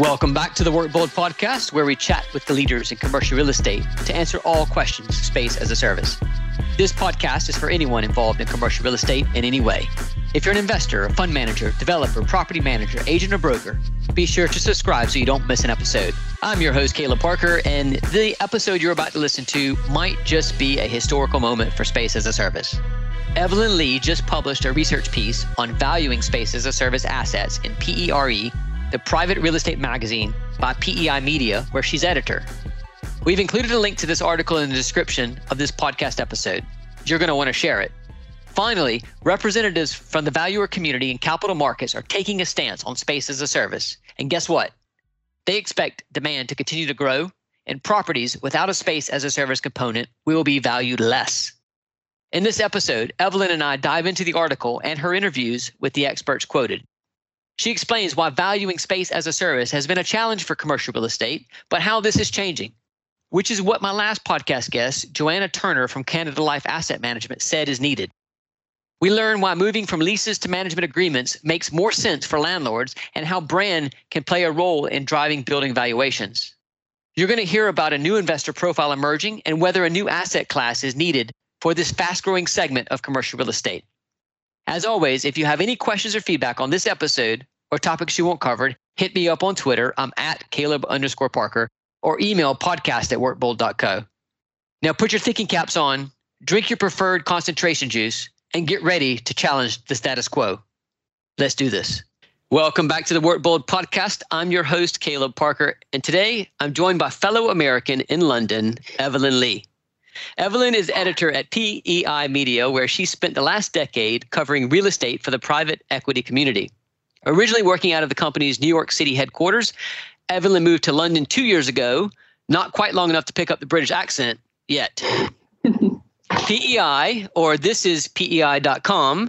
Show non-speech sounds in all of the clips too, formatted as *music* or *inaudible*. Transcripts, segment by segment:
Welcome back to the Work Bold podcast, where we chat with the leaders in commercial real estate to answer all questions space as a service. This podcast is for anyone involved in commercial real estate in any way. If you're an investor, a fund manager, developer, property manager, agent, or broker, be sure to subscribe so you don't miss an episode. I'm your host, Caleb Parker, and the episode you're about to listen to might just be a historical moment for space as a service. Evelyn Lee just published a research piece on valuing space as a service assets in PERE the private real estate magazine by PEI Media, where she's editor. We've included a link to this article in the description of this podcast episode. You're going to want to share it. Finally, representatives from the valuer community and capital markets are taking a stance on space as a service. And guess what? They expect demand to continue to grow, and properties without a space as a service component will be valued less. In this episode, Evelyn and I dive into the article and her interviews with the experts quoted. She explains why valuing space as a service has been a challenge for commercial real estate, but how this is changing, which is what my last podcast guest, Joanna Turner from Canada Life Asset Management, said is needed. We learn why moving from leases to management agreements makes more sense for landlords and how brand can play a role in driving building valuations. You're going to hear about a new investor profile emerging and whether a new asset class is needed for this fast growing segment of commercial real estate. As always, if you have any questions or feedback on this episode or topics you want covered, hit me up on Twitter. I'm at Caleb underscore Parker or email podcast at workbold.co. Now put your thinking caps on, drink your preferred concentration juice, and get ready to challenge the status quo. Let's do this. Welcome back to the Work Bold podcast. I'm your host, Caleb Parker, and today I'm joined by fellow American in London, Evelyn Lee. Evelyn is editor at PEI Media, where she spent the last decade covering real estate for the private equity community. Originally working out of the company's New York City headquarters, Evelyn moved to London two years ago, not quite long enough to pick up the British accent yet. *laughs* PEI, or this is PEI.com,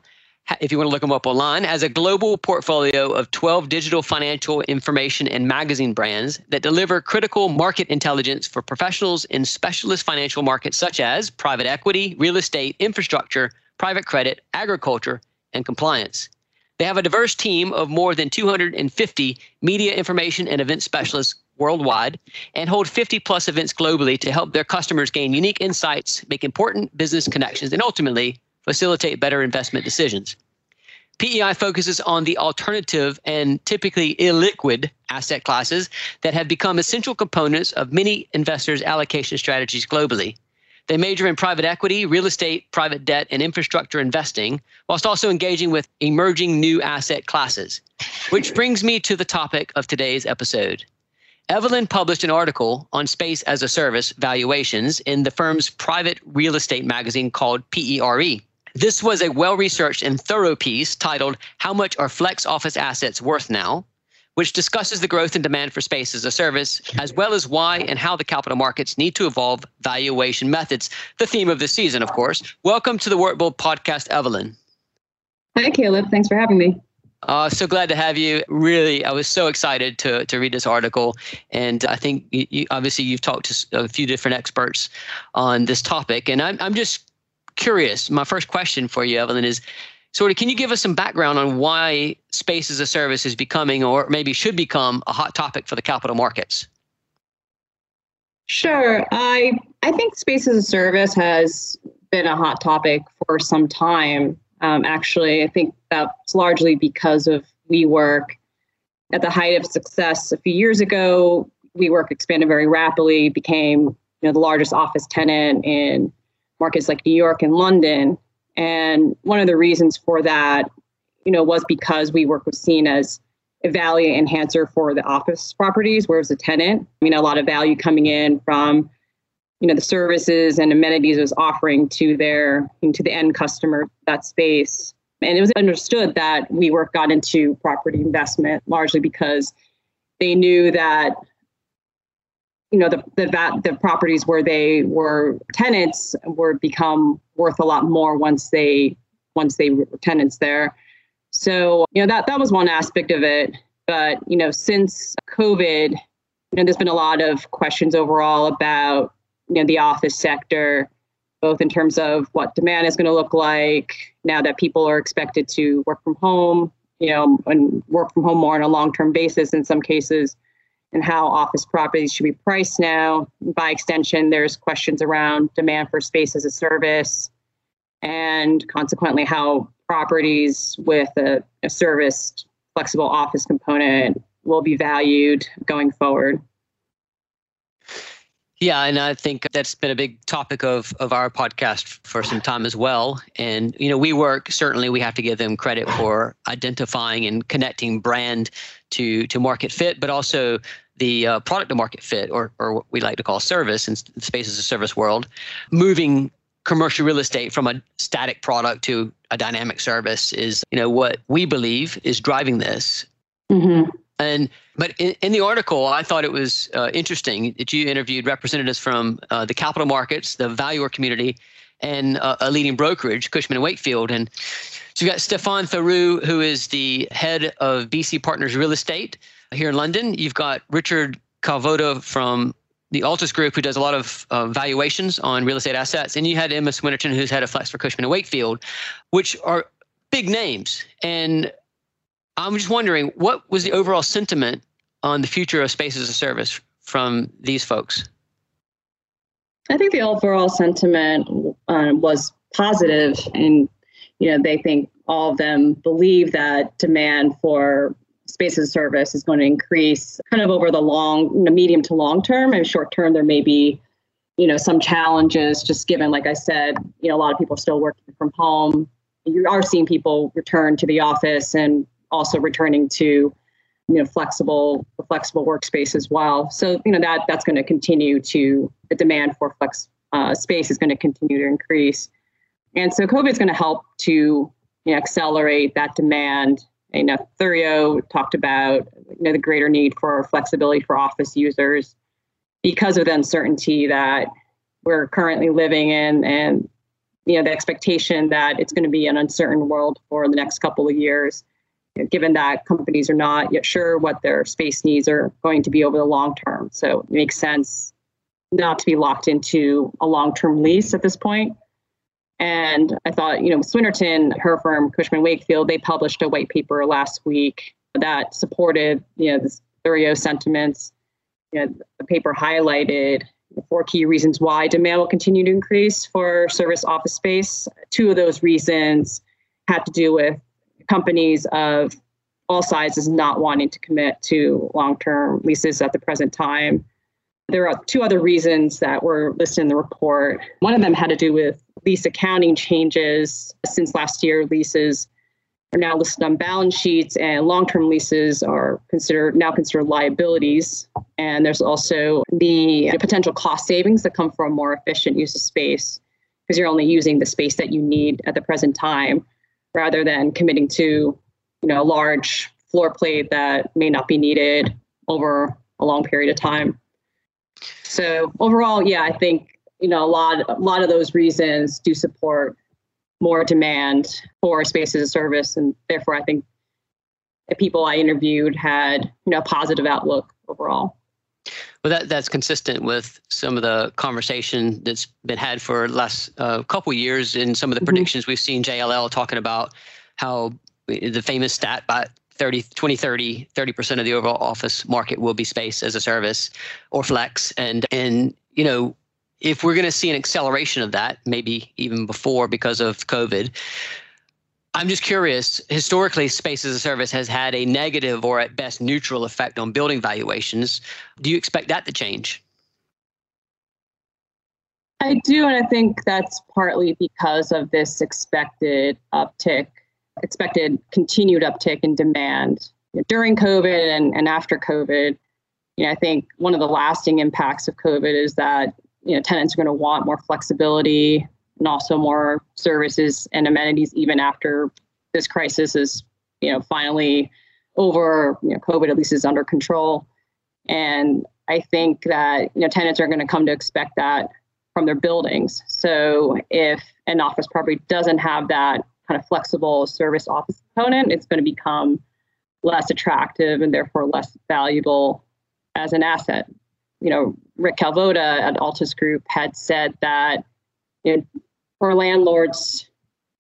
if you want to look them up online, has a global portfolio of 12 digital financial information and magazine brands that deliver critical market intelligence for professionals in specialist financial markets such as private equity, real estate, infrastructure, private credit, agriculture, and compliance. They have a diverse team of more than 250 media information and event specialists worldwide and hold 50 plus events globally to help their customers gain unique insights, make important business connections, and ultimately facilitate better investment decisions. PEI focuses on the alternative and typically illiquid asset classes that have become essential components of many investors' allocation strategies globally. They major in private equity, real estate, private debt, and infrastructure investing, whilst also engaging with emerging new asset classes. Which brings me to the topic of today's episode. Evelyn published an article on space as a service valuations in the firm's private real estate magazine called PERE. This was a well researched and thorough piece titled How Much Are Flex Office Assets Worth Now? which discusses the growth and demand for space as a service, as well as why and how the capital markets need to evolve valuation methods. The theme of the season, of course. Welcome to the Work Bold podcast, Evelyn. Hi, Caleb. Thanks for having me. Uh, so glad to have you. Really, I was so excited to to read this article, and I think you, you, obviously you've talked to a few different experts on this topic, and I'm I'm just curious. My first question for you, Evelyn, is sort of can you give us some background on why space as a service is becoming or maybe should become a hot topic for the capital markets? Sure. I I think space as a service has been a hot topic for some time. Um, actually, I think that's largely because of WeWork. At the height of success a few years ago, WeWork expanded very rapidly, became you know the largest office tenant in markets like New York and London. And one of the reasons for that, you know, was because WeWork was seen as a value enhancer for the office properties, whereas the tenant, I mean, a lot of value coming in from, you know, the services and amenities it was offering to their to the end customer that space. And it was understood that WeWork got into property investment largely because they knew that you know the the that, the properties where they were tenants were become worth a lot more once they once they were tenants there. So you know that that was one aspect of it. But you know since COVID, you know there's been a lot of questions overall about you know the office sector, both in terms of what demand is going to look like now that people are expected to work from home, you know, and work from home more on a long term basis in some cases and how office properties should be priced now. By extension, there's questions around demand for space as a service, and consequently, how properties with a, a serviced flexible office component will be valued going forward. Yeah, and I think that's been a big topic of of our podcast for some time as well. And you know, WeWork, certainly we have to give them credit for identifying and connecting brand to to market fit, but also the uh, product to market fit, or or what we like to call service in space as a service world, moving commercial real estate from a static product to a dynamic service is you know what we believe is driving this. Mm-hmm. And but in, in, the article, I thought it was uh, interesting that you interviewed representatives from uh, the capital markets, the valuer community, and uh, a leading brokerage, Cushman and Wakefield. And so you've got Stefan Theuriau, who is the head of BC Partners Real Estate here in London. You've got Richard Kalvoda from the Altus Group, who does a lot of uh, valuations on real estate assets, and you had Emma Swinnerton, who's head of Flex for Cushman and Wakefield, which are big names. And I'm just wondering, what was the overall sentiment on the future of space as a service from these folks? I think the overall sentiment um, was positive, and you know they think all of them believe that demand for space as a service is going to increase kind of over the long, the medium to long term. And short term, there may be, you know, some challenges just given, like I said, you know, a lot of people are still working from home. You are seeing people return to the office and also returning to, you know, flexible, flexible workspace as well. So, you know, that that's going to continue to the demand for flex uh, space is going to continue to increase. And so COVID is going to help to you know, accelerate that demand you know, Theuriau talked about you know, the greater need for flexibility for office users because of the uncertainty that we're currently living in and you know the expectation that it's going to be an uncertain world for the next couple of years given that companies are not yet sure what their space needs are going to be over the long term so it makes sense not to be locked into a long-term lease at this point. and I thought, you know, Swinnerton, her firm, Cushman Wakefield, they published a white paper last week that supported, you know, the Theuriau sentiments. You know, the paper highlighted four key reasons why demand will continue to increase for service office space. Two of those reasons had to do with companies of all sizes not wanting to commit to long term leases at the present time. There are two other reasons that were listed in the report. One of them had to do with lease accounting changes. Since last year, leases are now listed on balance sheets, and long-term leases are considered now considered liabilities. And there's also the potential cost savings that come from more efficient use of space because you're only using the space that you need at the present time, rather than committing to, you know, a large floor plate that may not be needed over a long period of time. So overall, yeah, I think you know a lot a lot of those reasons do support more demand for space as a service, and therefore I think the people I interviewed had you know a positive outlook overall. Well, that that's consistent with some of the conversation that's been had for the last uh, couple years in some of the mm-hmm. predictions we've seen JLL talking about how the famous stat by 30, 2030, 30% of the overall office market will be space as a service or flex. And, and, you know, if we're going to see an acceleration of that, maybe even before because of COVID, I'm just curious. Historically, space as a service has had a negative or at best neutral effect on building valuations. Do you expect that to change? I do, and I think that's partly because of this expected uptick expected continued uptick in demand during COVID and, and after COVID. You know, I think one of the lasting impacts of COVID is that you know tenants are going to want more flexibility and also more services and amenities even after this crisis is you know finally over. You know, COVID at least is under control, and I think that you know tenants are going to come to expect that from their buildings. So if an office property doesn't have that kind of flexible service office component, it's going to become less attractive and therefore less valuable as an asset. You know, Rick Kalvoda at Altus Group had said that you know, for landlords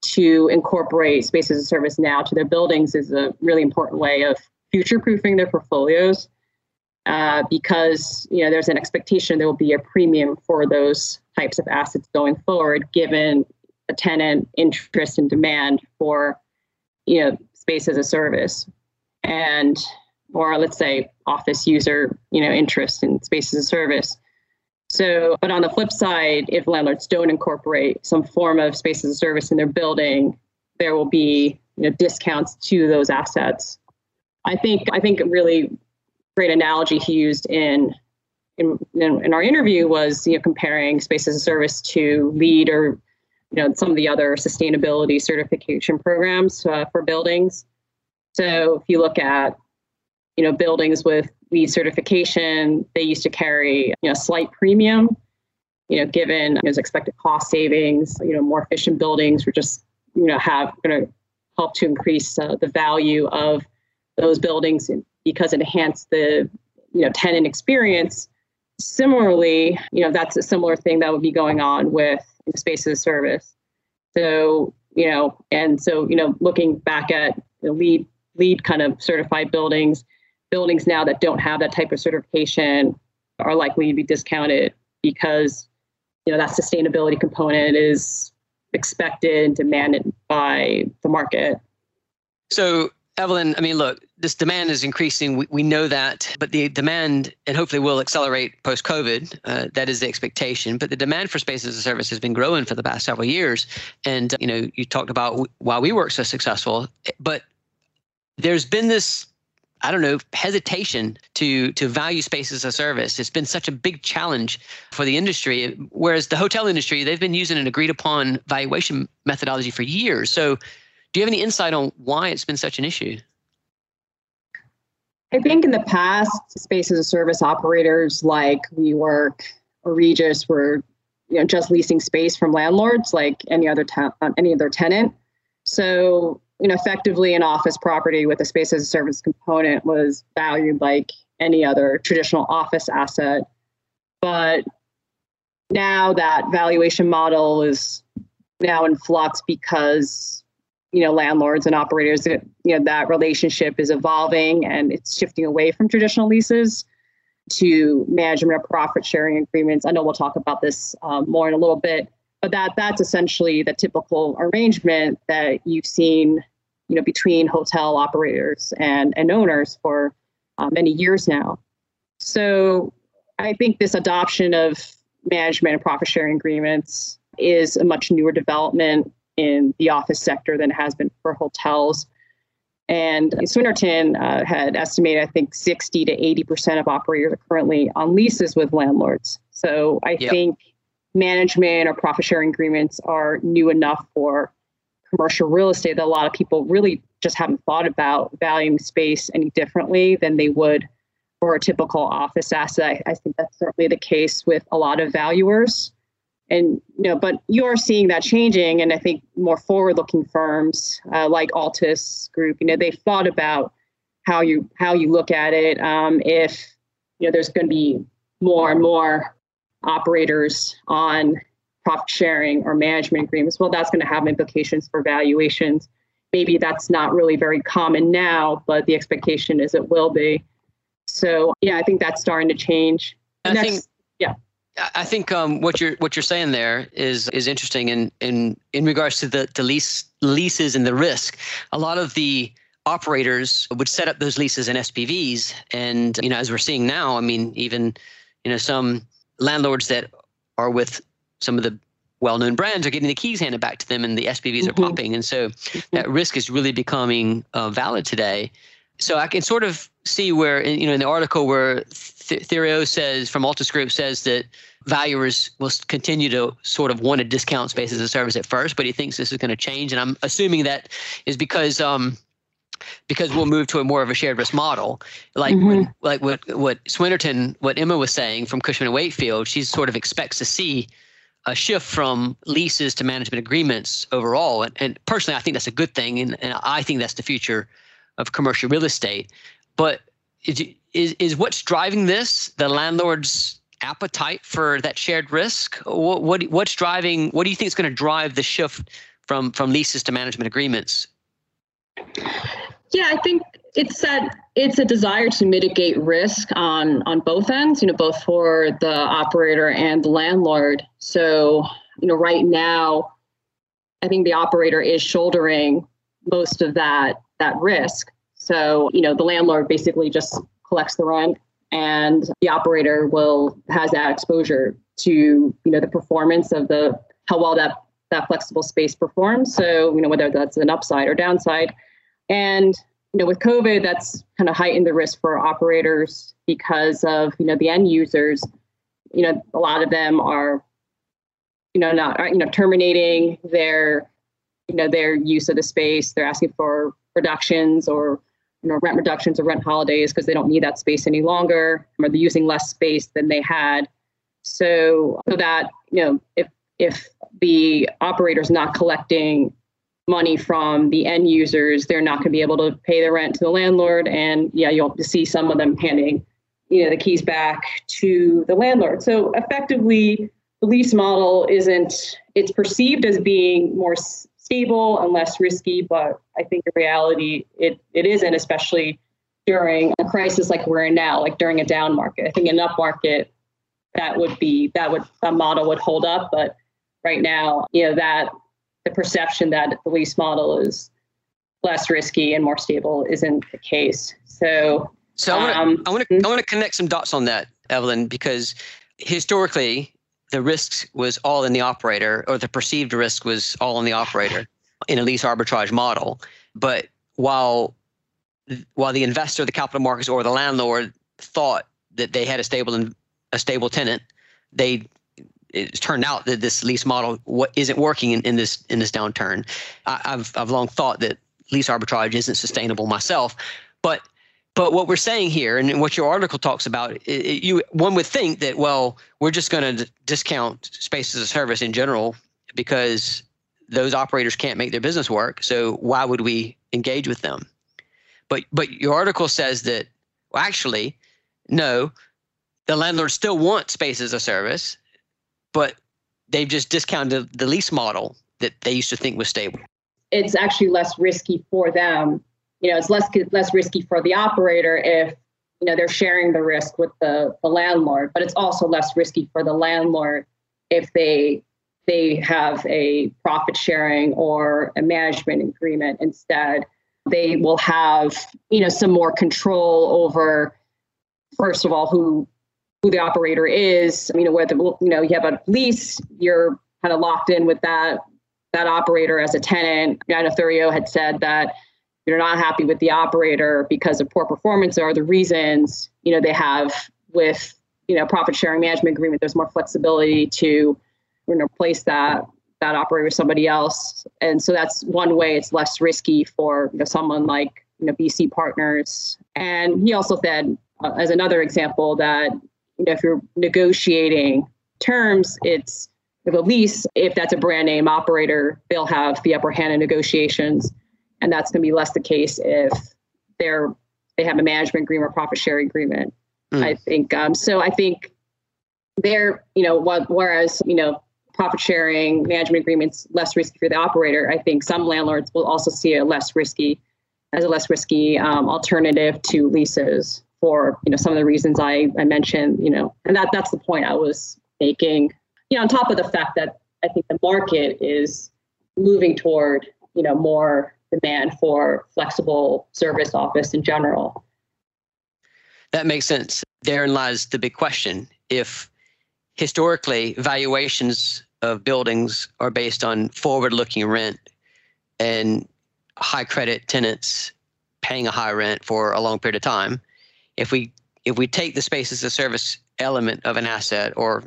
to incorporate space as a service now to their buildings is a really important way of future proofing their portfolios. uh, because you know there's an expectation there will be a premium for those types of assets going forward, given a tenant interest and demand for you know space as a service, and or let's say office user you know interest in space as a service. So, but on the flip side, if landlords don't incorporate some form of space as a service in their building, there will be you know discounts to those assets. I think I think a really great analogy he used in in, in our interview was you know comparing space as a service to LEED or you know some of the other sustainability certification programs uh, for buildings. So if you look at you know buildings with LEED certification, they used to carry you know slight premium, you know given those expected cost savings, you know more efficient buildings were just you know have going to help to increase uh, the value of those buildings because it enhanced the you know tenant experience. Similarly, you know that's a similar thing that would be going on with space as a service. So you know, and so you know, looking back at the LEED LEED kind of certified buildings, buildings now that don't have that type of certification are likely to be discounted because you know that sustainability component is expected and demanded by the market. So Evelyn, I mean, look, this demand is increasing. We, we know that, but the demand, and hopefully will accelerate post COVID. Uh, that is the expectation. But the demand for space as a service has been growing for the past several years. And, you know, you talked about why WeWork so successful, but there's been this I don't know, hesitation to to value space as a service. It's been such a big challenge for the industry. Whereas the hotel industry, they've been using an agreed upon valuation methodology for years. So do you have any insight on why it's been such an issue? I think in the past, space as a service operators like WeWork or Regus were you know, just leasing space from landlords like any other te- um, any other tenant. So you know, effectively an office property with a space as a service component was valued like any other traditional office asset. But now that valuation model is now in flux because you know landlords and operators you know that relationship is evolving and it's shifting away from traditional leases to management of profit sharing agreements i know we'll talk about this um, more in a little bit but that that's essentially the typical arrangement that you've seen you know between hotel operators and and owners for uh, many years now so i think this adoption of management and profit sharing agreements is a much newer development in the office sector than it has been for hotels. And Swinnerton uh, had estimated, I think, 60 to 80% of operators are currently on leases with landlords. So I yep. think management or profit sharing agreements are new enough for commercial real estate that a lot of people really just haven't thought about valuing space any differently than they would for a typical office asset. I, think that's certainly the case with a lot of valuers and you know but you're seeing that changing and i think more forward looking firms uh, like altus group you know they've thought about how you how you look at it um, if you know there's going to be more and more operators on profit sharing or management agreements well that's going to have implications for valuations. Maybe that's not really very common now but the expectation is it will be. So yeah i think that's starting to change. I think, yeah. I think um, what you're what you're saying there is is interesting in in in regards to the the lease leases and the risk. A lot of the operators would set up those leases in SPVs, and you know as we're seeing now, I mean even you know some landlords that are with some of the well-known brands are getting the keys handed back to them, and the SPVs mm-hmm. are popping, and so mm-hmm. that risk is really becoming uh, valid today. So I can sort of see where you know in the article where Theuriau says from Altus Group says that valuers will continue to sort of want to discount space as a service at first, but he thinks this is going to change, and I'm assuming that is because um, because we'll move to a more of a shared risk model, like mm-hmm. like what what Swinnerton, what Emma was saying from Cushman and Wakefield. She sort of expects to see a shift from leases to management agreements overall, and, and personally, I think that's a good thing, and, and I think that's the future of commercial real estate. But is, is, is what's driving this the landlord's appetite for that shared risk? What, what what's driving? What do you think is going to drive the shift from from leases to management agreements? Yeah, I think it's that it's a desire to mitigate risk on on both ends you know both for the operator and the landlord. So you know right now i think the operator is shouldering most of that that risk. So you know the landlord basically just collects the rent and the operator will has that exposure to you know the performance of the how well that that flexible space performs. So you know whether that's an upside or downside. And you know with covid that's kind of heightened the risk for operators because of you know the end users. You know a lot of them are you know not you know terminating their you know their use of the space. They're asking for reductions or you know rent reductions or rent holidays because they don't need that space any longer or they're using less space than they had. So so that you know if if the operator's not collecting money from the end users they're not going to be able to pay the rent to the landlord and yeah you'll see some of them handing you know the keys back to the landlord so effectively the lease model isn't it's perceived as being more stable and less risky, but I think in reality it, it isn't, especially during a crisis like we're in now, like during a down market. I think an up market, that would be that would a model would hold up, but right now, you know, that the perception that the lease model is less risky and more stable isn't the case. So so I want to um, I want to hmm? I want to connect some dots on that, Evelyn, because historically the risks was all in the operator, or the perceived risk was all in the operator in a lease arbitrage model. But while while the investor, the capital markets, or the landlord thought that they had a stable and a stable tenant, they it turned out that this lease model what isn't working in, in this in this downturn. I, I've I've long thought that lease arbitrage isn't sustainable myself, but but what we're saying here, and what your article talks about, it, you one would think that well, we're just going to discount space as a service in general because those operators can't make their business work. So why would we engage with them? But but your article says that well, actually, no, the landlords still want space as a service, but they've just discounted the lease model that they used to think was stable. It's actually less risky for them you know, it's less less risky for the operator if you know they're sharing the risk with the, the landlord, but it's also less risky for the landlord if they they have a profit sharing or a management agreement instead. They will have you know some more control over first of all who who the operator is. You know, whether you know you have a lease, you're kind of locked in with that that operator as a tenant. I know Theuriau had said that you're not happy with the operator because of poor performance or the reasons you know they have with you know profit sharing management agreement there's more flexibility to you know replace that that operator with somebody else and so that's one way it's less risky for you know someone like you know bc partners and he also said uh, as another example that you know if you're negotiating terms it's the lease if that's a brand name operator they'll have the upper hand in negotiations and that's going to be less the case if they're they have a management agreement or profit sharing agreement. Mm. I think um, so. I think they're you know whereas you know profit sharing management agreements less risky for the operator. I think some landlords will also see it less risky as a less risky um, alternative to leases for you know some of the reasons I, I mentioned. You know, and that that's the point I was making. You know, on top of the fact that I think the market is moving toward you know more demand for flexible service office in general. That makes sense. Therein lies the big question. If historically valuations of buildings are based on forward looking rent and high credit tenants paying a high rent for a long period of time, if we if we take the space as a service element of an asset or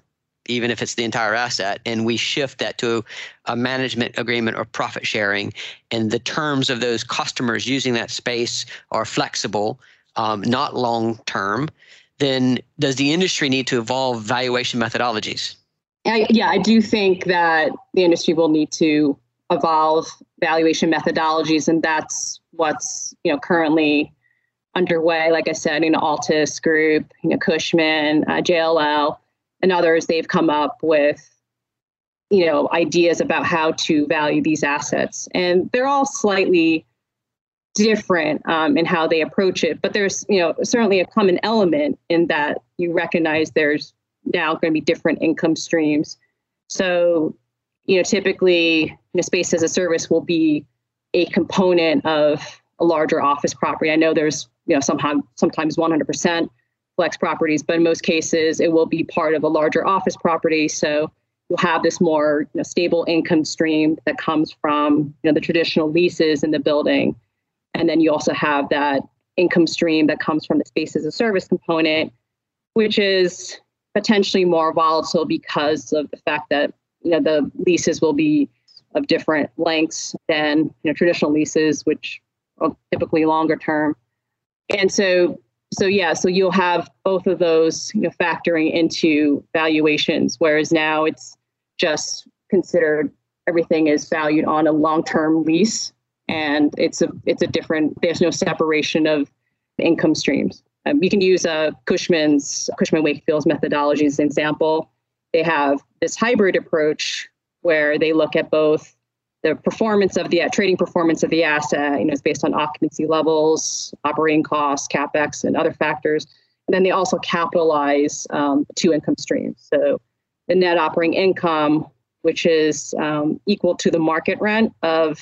even if it's the entire asset, and we shift that to a management agreement or profit sharing, and the terms of those customers using that space are flexible, um, not long term, then does the industry need to evolve valuation methodologies? I, yeah, I do think that the industry will need to evolve valuation methodologies, and that's what's you know currently underway. Like I said, you know, Altus Group, you know, Cushman, uh, JLL and others they've come up with you know ideas about how to value these assets and they're all slightly different um, in how they approach it. But there's, you know, certainly a common element in that you recognize there's now going to be different income streams. So, you know, typically, you know, space as a service will be a component of a larger office property. I know there's, you know, somehow sometimes 100% flex properties, but in most cases, it will be part of a larger office property. So you'll have this more you know, stable income stream that comes from you know the traditional leases in the building and then you also have that income stream that comes from the space as a service component, which is potentially more volatile because of the fact that you know the leases will be of different lengths than you know traditional leases, which are typically longer term. And so so yeah, so you'll have both of those you know factoring into valuations, whereas now it's just considered everything is valued on a long-term lease and it's a it's a different. There's no separation of income streams. Um, you can use uh, Cushman's Cushman Wakefield's methodology as an example. They have this hybrid approach where they look at both the performance of the uh, trading performance of the asset, you know, it's based on occupancy levels, operating costs, capex, and other factors. And then they also capitalize um, two income streams. So the net operating income, which is um, equal to the market rent of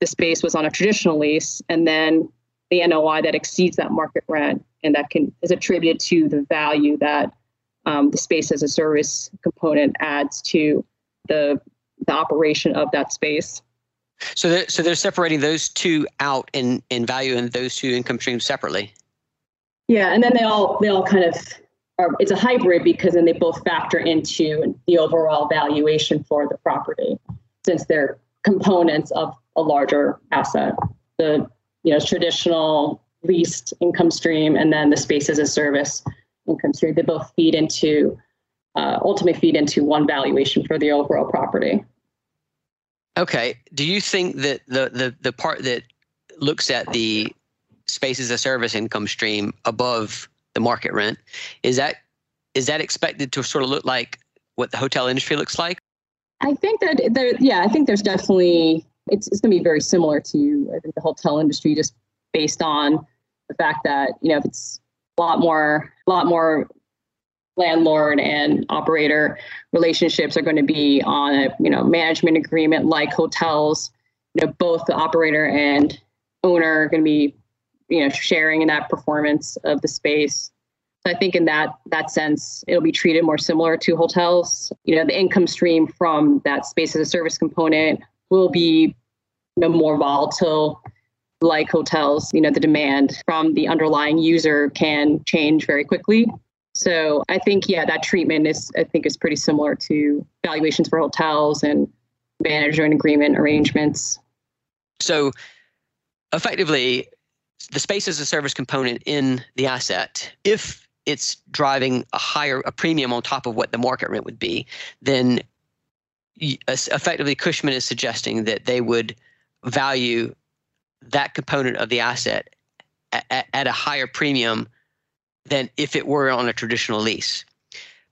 the space was on a traditional lease, and then the NOI that exceeds that market rent and that can is attributed to the value that um, the space as a service component adds to the the operation of that space. So they're, so they're separating those two out in in value and those two income streams separately. Yeah, and then they all they all kind of are. It's a hybrid because then they both factor into the overall valuation for the property, since they're components of a larger asset. The you know traditional leased income stream and then the space as a service income stream. They both feed into uh, ultimately feed into one valuation for the overall property. Okay. Do you think that the the the part that looks at the space as a service income stream above the market rent is that is that expected to sort of look like what the hotel industry looks like? I think that there, yeah, I think there's definitely it's, it's going to be very similar to I think the hotel industry, just based on the fact that you know if it's a lot more a lot more landlord and operator relationships are going to be on a you know management agreement like hotels. You know both the operator and owner are going to be you know sharing in that performance of the space. So I think in that that sense, it'll be treated more similar to hotels. You know, the income stream from that space as a service component will be you know, more volatile like hotels you know the demand from the underlying user can change very quickly so i think yeah that treatment is i think is pretty similar to valuations for hotels and management agreement arrangements. So effectively the space as a service component in the asset if it's driving a higher a premium on top of what the market rent would be then effectively cushman is suggesting that they would value that component of the asset at, at a higher premium than if it were on a traditional lease,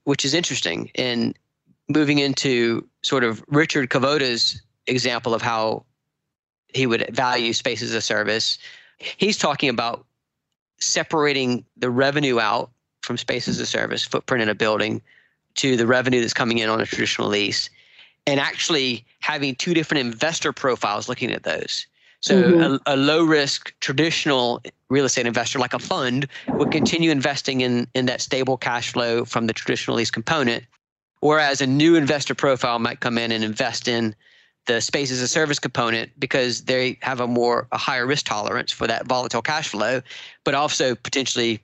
which is interesting. And moving into sort of Richard Kalvoda's example of how he would value space as a service, he's talking about separating the revenue out from space as a service, footprint in a building, to the revenue that's coming in on a traditional lease and actually having two different investor profiles looking at those. So mm-hmm. a, a, low risk traditional real estate investor like a fund would continue investing in in that stable cash flow from the traditional lease component, whereas a new investor profile might come in and invest in the space as a service component because they have a more a higher risk tolerance for that volatile cash flow, but also potentially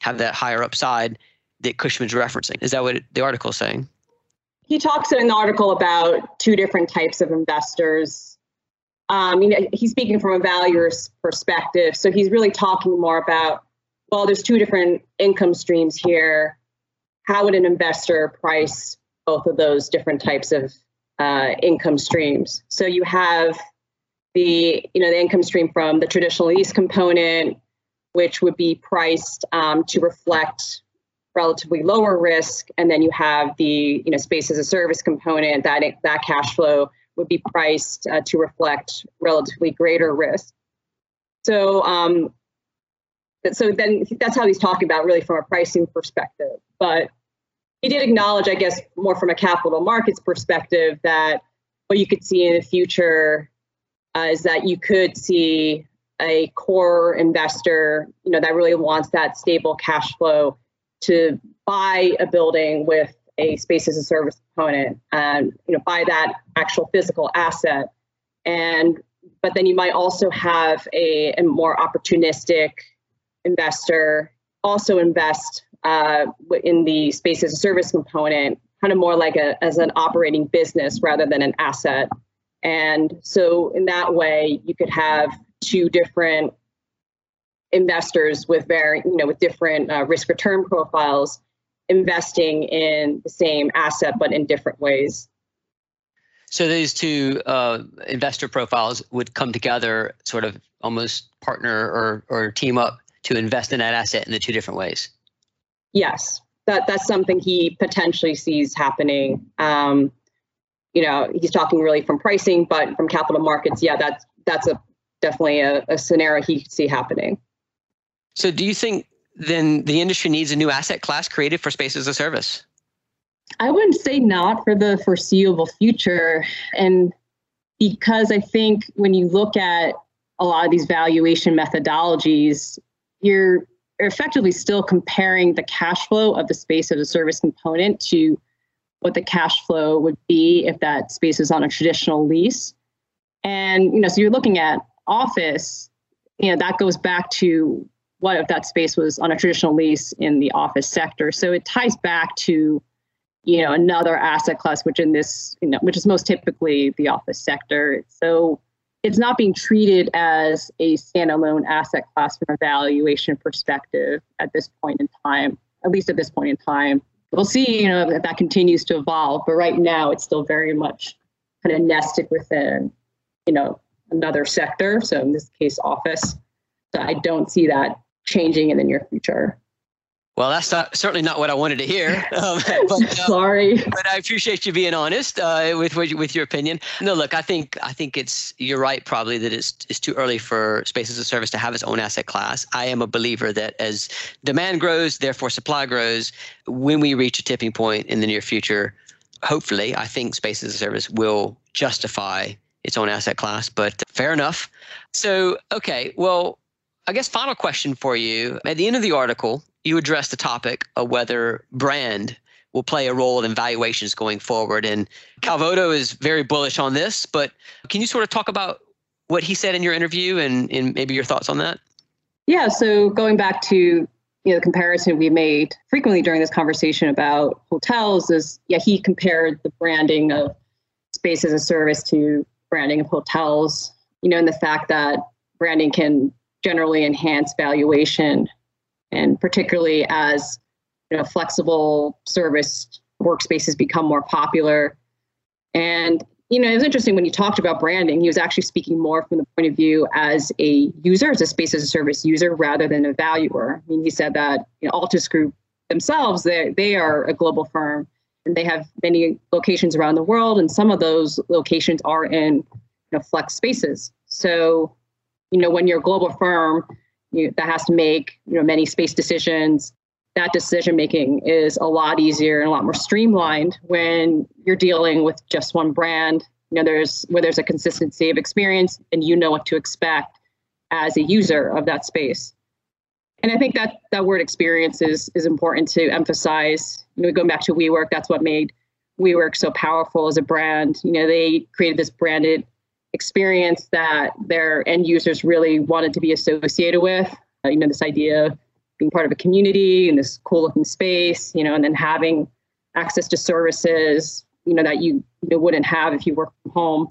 have that higher upside that Cushman's referencing. Is that what the article is saying? he talks in the article about two different types of investors. Um, you know, he's speaking from a valuer's perspective, so he's really talking more about well, there's two different income streams here. How would an investor price both of those different types of uh, income streams? So you have the you know the income stream from the traditional lease component, which would be priced um, to reflect relatively lower risk, and then you have the you know space as a service component that that cash flow would be priced uh, to reflect relatively greater risk. So, um, so then that's how he's talking about really from a pricing perspective. But he did acknowledge, I guess, more from a capital markets perspective, that what you could see in the future uh, is that you could see a core investor, you know, that really wants that stable cash flow to buy a building with a space as a service component and you know buy that actual physical asset. And but then you might also have a, a more opportunistic investor also invest uh, in the space as a service component kind of more like a as an operating business rather than an asset. And so in that way you could have two different investors with very you know with different uh, risk return profiles investing in the same asset but in different ways. So these two uh, investor profiles would come together sort of almost partner or, or team up to invest in that asset in the two different ways? Yes. That that's something he potentially sees happening. Um, you know he's talking really from pricing but from capital markets yeah that's that's a definitely a, a scenario he could see happening. So do you think then the industry needs a new asset class created for space as a service? I wouldn't say not for the foreseeable future. And because I think when you look at a lot of these valuation methodologies, you're effectively still comparing the cash flow of the space as a service component to what the cash flow would be if that space is on a traditional lease. And you know, so you're looking at office, you know, that goes back to what if that space was on a traditional lease in the office sector. So it ties back to, you know, another asset class, which in this, you know, which is most typically the office sector. So it's not being treated as a standalone asset class from a valuation perspective at this point in time, at least at this point in time. We'll see, you know, if that continues to evolve. But right now, it's still very much kind of nested within, you know, another sector. So in this case, office. So I don't see that changing in the near future. Well, that's not, certainly not what I wanted to hear. *laughs* Um, but, uh, Sorry, but I appreciate you being honest uh, with with your opinion. No, look, I think I think it's you're right. Probably that it's it's too early for space as a service to have its own asset class. I am a believer that as demand grows, therefore supply grows. When we reach a tipping point in the near future, hopefully, I think space as a service will justify its own asset class. But fair enough. So, okay, well, I guess final question for you. At the end of the article, you address the topic of whether brand will play a role in valuations going forward. And Kalvoda is very bullish on this, but can you sort of talk about what he said in your interview and, and maybe your thoughts on that? Yeah, so going back to you know the comparison we made frequently during this conversation about hotels is yeah he compared the branding of space as a service to branding of hotels you know and the fact that branding can generally enhance valuation, and particularly as you know, flexible service workspaces become more popular. And you know, it was interesting when you talked about branding. He was actually speaking more from the point of view as a user, as a space as a service user, rather than a valuer. I mean, he said that you know, Altus Group themselves, they they are a global firm, and they have many locations around the world, and some of those locations are in you know, flex spaces. So you know, when you're a global firm you, that has to make, you know, many space decisions, that decision making is a lot easier and a lot more streamlined when you're dealing with just one brand. You know, there's where there's a consistency of experience and you know what to expect as a user of that space. And I think that that word experience is is important to emphasize. You know, going back to WeWork, that's what made WeWork so powerful as a brand. You know, they created this branded experience that their end users really wanted to be associated with. Uh, you know, this idea of being part of a community and this cool looking space, you know, and then having access to services, you know, that you, you wouldn't have if you work from home.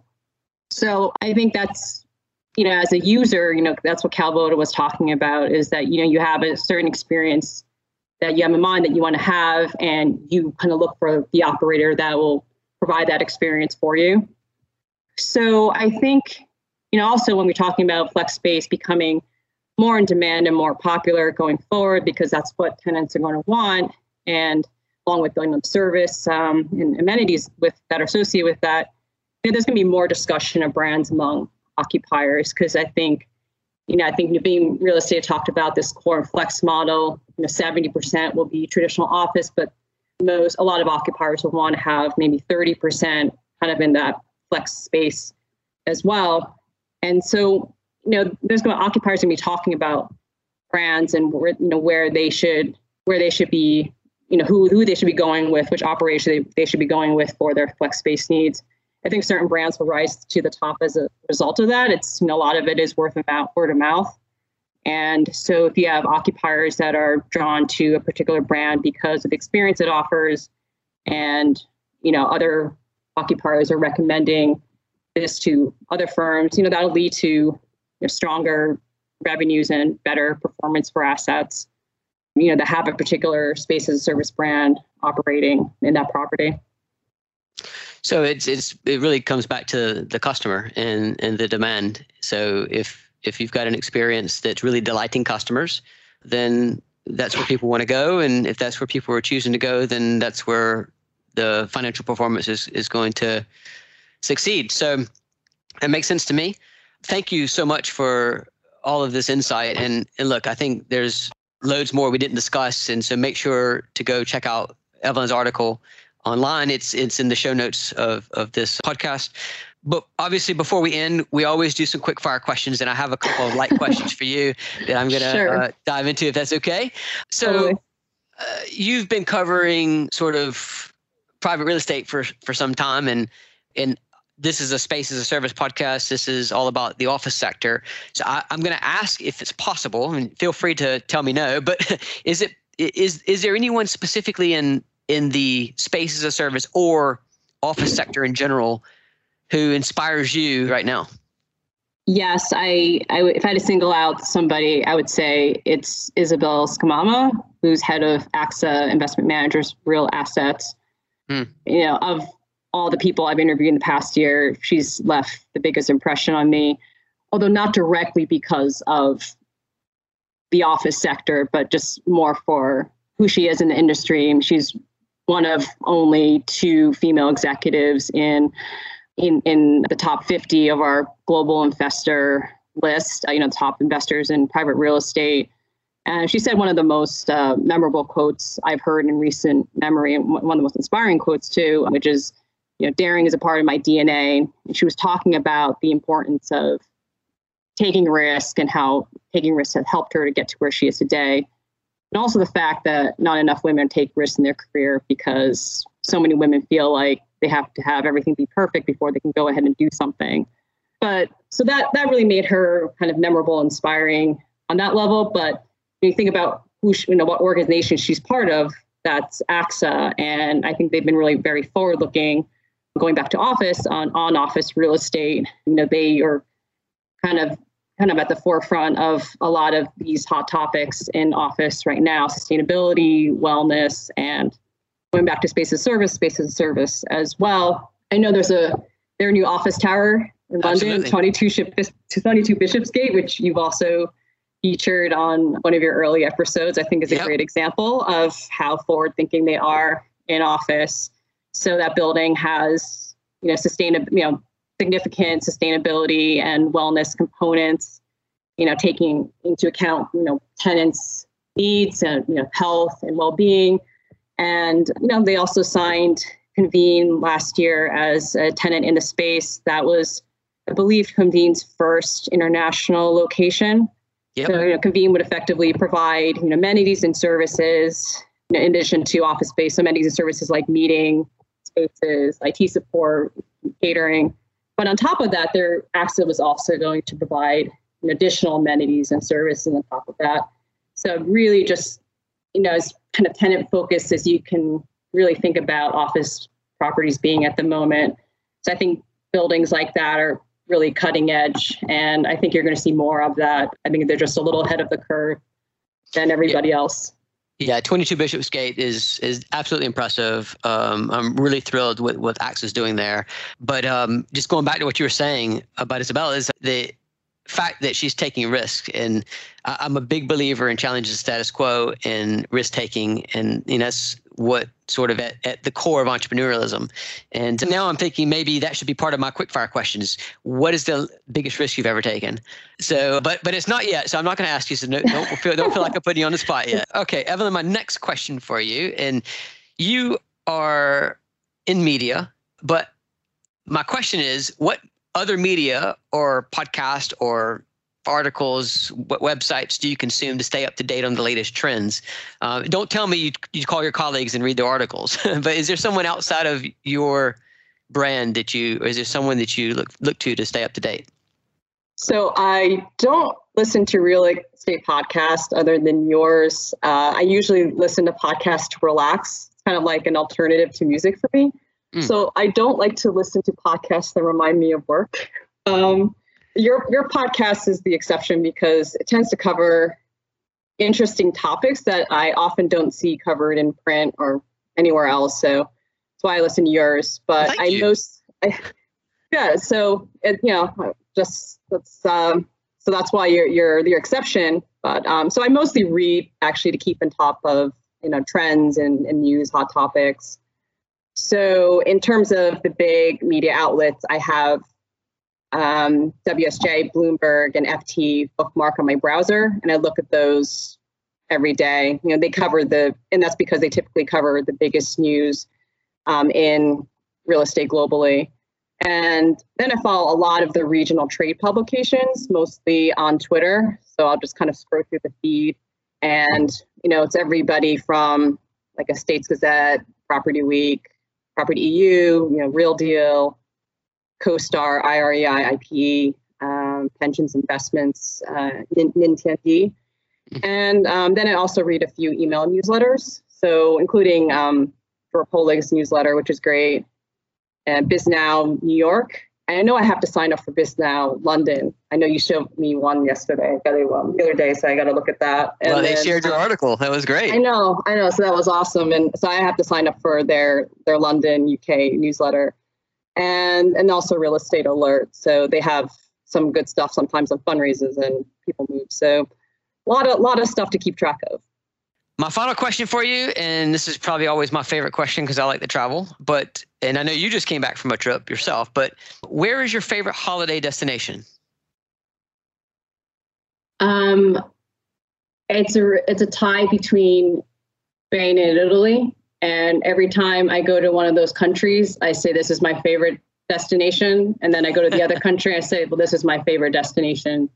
So I think that's, you know, as a user, you know, that's what Kalvoda was talking about is that, you know, you have a certain experience that you have in mind that you want to have, and you kind of look for the operator that will provide that experience for you. So I think, you know, also when we're talking about flex space becoming more in demand and more popular going forward, because that's what tenants are going to want, and along with building up service um, and amenities with that are associated with that, you know, there's going to be more discussion of brands among occupiers because I think You know, I think Nuveen Real Estate talked about this core and flex model. You know, 70% will be traditional office, but most a lot of occupiers will want to have maybe 30% kind of in that flex space as well. And so, you know, there's going to occupiers going to be talking about brands and where, you know where they should where they should be, you know, who who they should be going with, which operation they, they should be going with for their flex space needs. I think certain brands will rise to the top as a result of that. It's you know, a lot of it is word of mouth, word of mouth. And so if you have occupiers that are drawn to a particular brand because of the experience it offers, and you know other occupiers are recommending this to other firms, you know that'll lead to you know, stronger revenues and better performance for assets. You know that have a particular space as a service brand operating in that property. So it's it's it really comes back to the customer and and the demand. So if if you've got an experience that's really delighting customers, then that's where people want to go. And if that's where people are choosing to go, then that's where the financial performance is is going to succeed. So it makes sense to me. Thank you so much for all of this insight. And and look, I think there's loads more we didn't discuss. And so make sure to go check out Evelyn's article online. It's it's in the show notes of of this podcast. But obviously, before we end, we always do some quick fire questions, and I have a couple of light questions for you that I'm going to sure. uh, dive into, if that's okay. So, totally. uh, you've been covering sort of private real estate for for some time, and and this is a space as a service podcast. This is all about the office sector. So I, am going to ask if it's possible, and feel free to tell me no. But *laughs* is it is is there anyone specifically in in the space as a service or office sector in general who inspires you right now? Yes, I, I if I had to single out somebody, I would say it's Isabelle Scemama, who's head of AXA Investment Managers Real Assets. Hmm. You know, of all the people I've interviewed in the past year, she's left the biggest impression on me, although not directly because of the office sector, but just more for who she is in the industry. She's one of only two female executives in in in the top 50 of our global investor list. You know, top investors in private real estate. And she said one of the most uh, memorable quotes I've heard in recent memory, and one of the most inspiring quotes too, which is, you know, daring is a part of my DNA. And she was talking about the importance of taking risk and how taking risks have helped her to get to where she is today and also the fact that not enough women take risks in their career because so many women feel like they have to have everything be perfect before they can go ahead and do something. But so that that really made her kind of memorable, inspiring on that level. But when you think about who she, you know what organization she's part of, that's AXA, and I think they've been really very forward looking. Going back to office on on office real estate, you know they are kind of kind of at the forefront of a lot of these hot topics in office right now sustainability, wellness, and going back to space as service, space as service as well. I know there's a their new office tower in London, 22, Ship, 22 Bishopsgate, which you've also featured on one of your early episodes, I think is a yep. great example of how forward thinking they are in office. So that building has, you know, sustainable, you know, significant sustainability and wellness components, you know, taking into account, you know, tenants' needs and, you know, health and well-being. And, you know, they also signed Convene last year as a tenant in the space. That was, I believe, Convene's first international location. Yep. So, you know, Convene would effectively provide, you know, amenities and services you know, in addition to office space amenities and services like meeting spaces, IT support, catering. But on top of that, their AXA was also going to provide additional amenities and services on top of that. So really just, you know, as kind of tenant focused as you can really think about office properties being at the moment. So I think buildings like that are really cutting edge. And I think you're going to see more of that. I think they're just a little ahead of the curve than everybody yeah. else. Yeah, 22 Bishopsgate is is absolutely impressive. Um, I'm really thrilled with what is doing there. But um, just going back to what you were saying about Isabella is the fact that she's taking risk, and I'm a big believer in challenging the status quo and risk taking, and you know that's what sort of at, at the core of entrepreneurialism. And now I'm thinking maybe that should be part of my quickfire questions. What is the biggest risk you've ever taken? So, but but it's not yet. So I'm not going to ask you. So no, don't *laughs* feel don't feel like I'm putting you on the spot yet. Okay, Evelyn, my next question for you, and you are in media, but my question is, what other media or podcast or articles, what websites do you consume to stay up to date on the latest trends? Uh, don't tell me you, you call your colleagues and read their articles, *laughs* but is there someone outside of your brand that you, or is there someone that you look look to to stay up to date? So I don't listen to real estate podcasts other than yours. Uh, I usually listen to podcasts to relax. It's kind of like an alternative to music for me. Mm. So I don't like to listen to podcasts that remind me of work. *laughs* Um, your your podcast is the exception because it tends to cover interesting topics that I often don't see covered in print or anywhere else. So that's why I listen to yours. But Thank I you. know, I, yeah. So it, you know, just that's um, so that's why you're you're the exception. But um, so I mostly read actually to keep on top of you know trends and, and news, hot topics. So in terms of the big media outlets, I have um, WSJ, Bloomberg, and FT bookmark on my browser, and I look at those every day. You know, they cover the, and that's because they typically cover the biggest news um, in real estate globally. And then I follow a lot of the regional trade publications, mostly on Twitter. So I'll just kind of scroll through the feed, and you know, it's everybody from like Estates Gazette, Property Week, Property EU, you know, Real Deal, CoStar, IREI, IPE, um, pensions investments, uh. And um, then I also read a few email newsletters, so including um, for Polig's newsletter, which is great, and Bisnow New York. And I know I have to sign up for Bisnow London. I know you showed me one yesterday. It um, the other day, so I got to look at that. And well, they then, shared your article. That was great. I know, I know. So that was awesome, and so I have to sign up for their their London UK newsletter and and also real estate alert. So they have some good stuff sometimes on fundraisers and people move. So a lot of lot of stuff to keep track of. My final question for you, and this is probably always my favorite question because I like to travel, but and I know you just came back from a trip yourself, but where is your favorite holiday destination? Um, it's a it's a tie between Spain and Italy. And every time I go to one of those countries, I say, this is my favorite destination. And then I go to the other *laughs* country, I say, well, this is my favorite destination.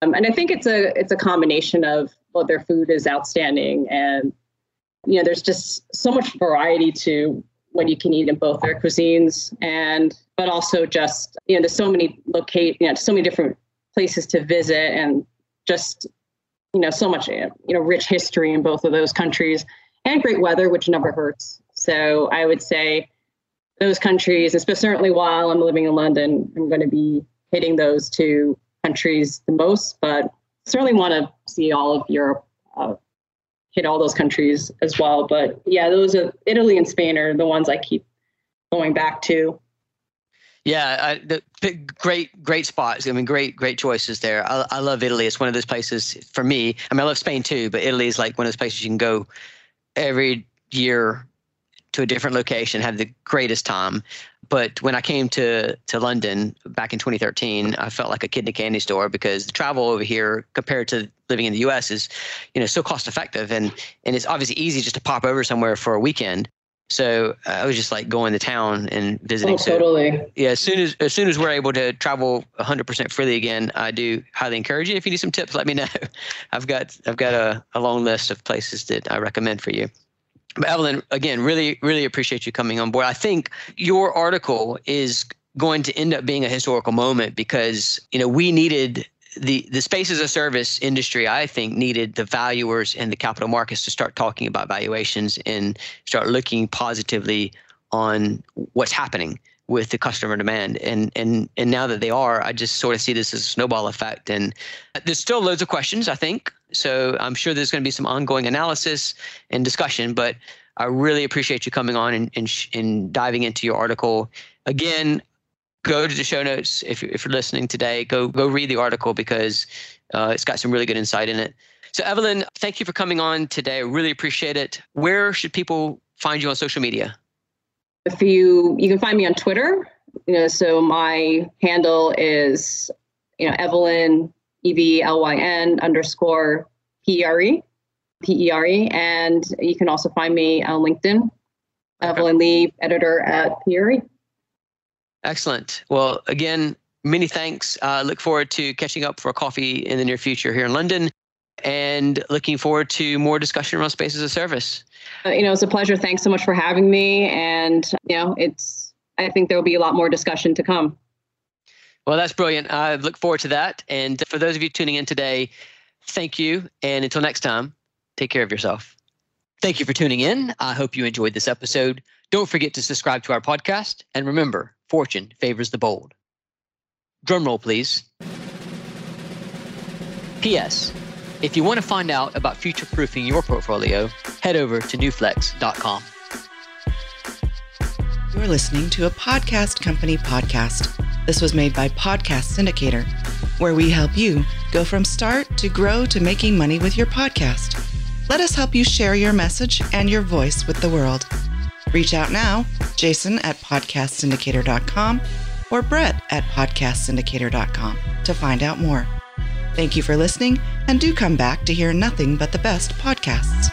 Um, and I think it's a it's a combination of well, their food is outstanding, and you know, there's just so much variety to what you can eat in both their cuisines, and but also just you know, there's so many locate, you know, so many different places to visit, and just you know, so much you know, rich history in both of those countries and great weather, which never hurts. So I would say those countries, especially certainly while I'm living in London, I'm going to be hitting those two countries the most, but certainly want to see all of Europe, uh, hit all those countries as well. But yeah, those are Italy and Spain are the ones I keep going back to. Yeah, I, the, great, great spots. I mean, great, great choices there. I, I love Italy. It's one of those places for me. I mean, I love Spain too, but Italy is like one of those places you can go every year to a different location, have the greatest time. But when I came to to London back in 2013, I felt like a kid in a candy store because the travel over here compared to living in the U.S. is, you know, so cost effective and and it's obviously easy just to pop over somewhere for a weekend. So uh, I was just like going to town and visiting. Oh, totally. So, yeah, as soon as as soon as we're able to travel 100% freely again, I do highly encourage you. If you need some tips, let me know. *laughs* I've got I've got a, a long list of places that I recommend for you. But Evelyn, again, really really appreciate you coming on board. I think your article is going to end up being a historical moment because you know we needed the the space as a service industry, I think, needed the valuers and the capital markets to start talking about valuations and start looking positively on what's happening with the customer demand. And and and now that they are, I just sort of see this as a snowball effect. And there's still loads of questions, I think. So I'm sure there's going to be some ongoing analysis and discussion. But I really appreciate you coming on and and, and diving into your article. Again, go to the show notes if you're, if you're listening today. Go go read the article because uh, it's got some really good insight in it. So Evelyn, thank you for coming on today. I really appreciate it. Where should people find you on social media? If you you can find me on Twitter, you know, so my handle is you know Evelyn E V L Y N underscore P E R E P E R E, and you can also find me on LinkedIn, okay. Evelyn Lee, editor at PRE. Excellent. Well, again, many thanks. Uh, look forward to catching up for a coffee in the near future here in London and looking forward to more discussion around spaces of service. Uh, you know, it's a pleasure. Thanks so much for having me. And, you know, it's, I think there will be a lot more discussion to come. Well, that's brilliant. I look forward to that. And for those of you tuning in today, thank you. And until next time, take care of yourself. Thank you for tuning in. I hope you enjoyed this episode. Don't forget to subscribe to our podcast. And remember, fortune favors the bold. Drum roll, please. P.S. If you want to find out about future proofing your portfolio, head over to newflex.com. You're listening to a podcast company podcast. This was made by Podcast Syndicator, where we help you go from start to grow to making money with your podcast. Let us help you share your message and your voice with the world. Reach out now, Jason at podcastsyndicator.com or Brett at podcastsyndicator.com to find out more. Thank you for listening, and do come back to hear nothing but the best podcasts.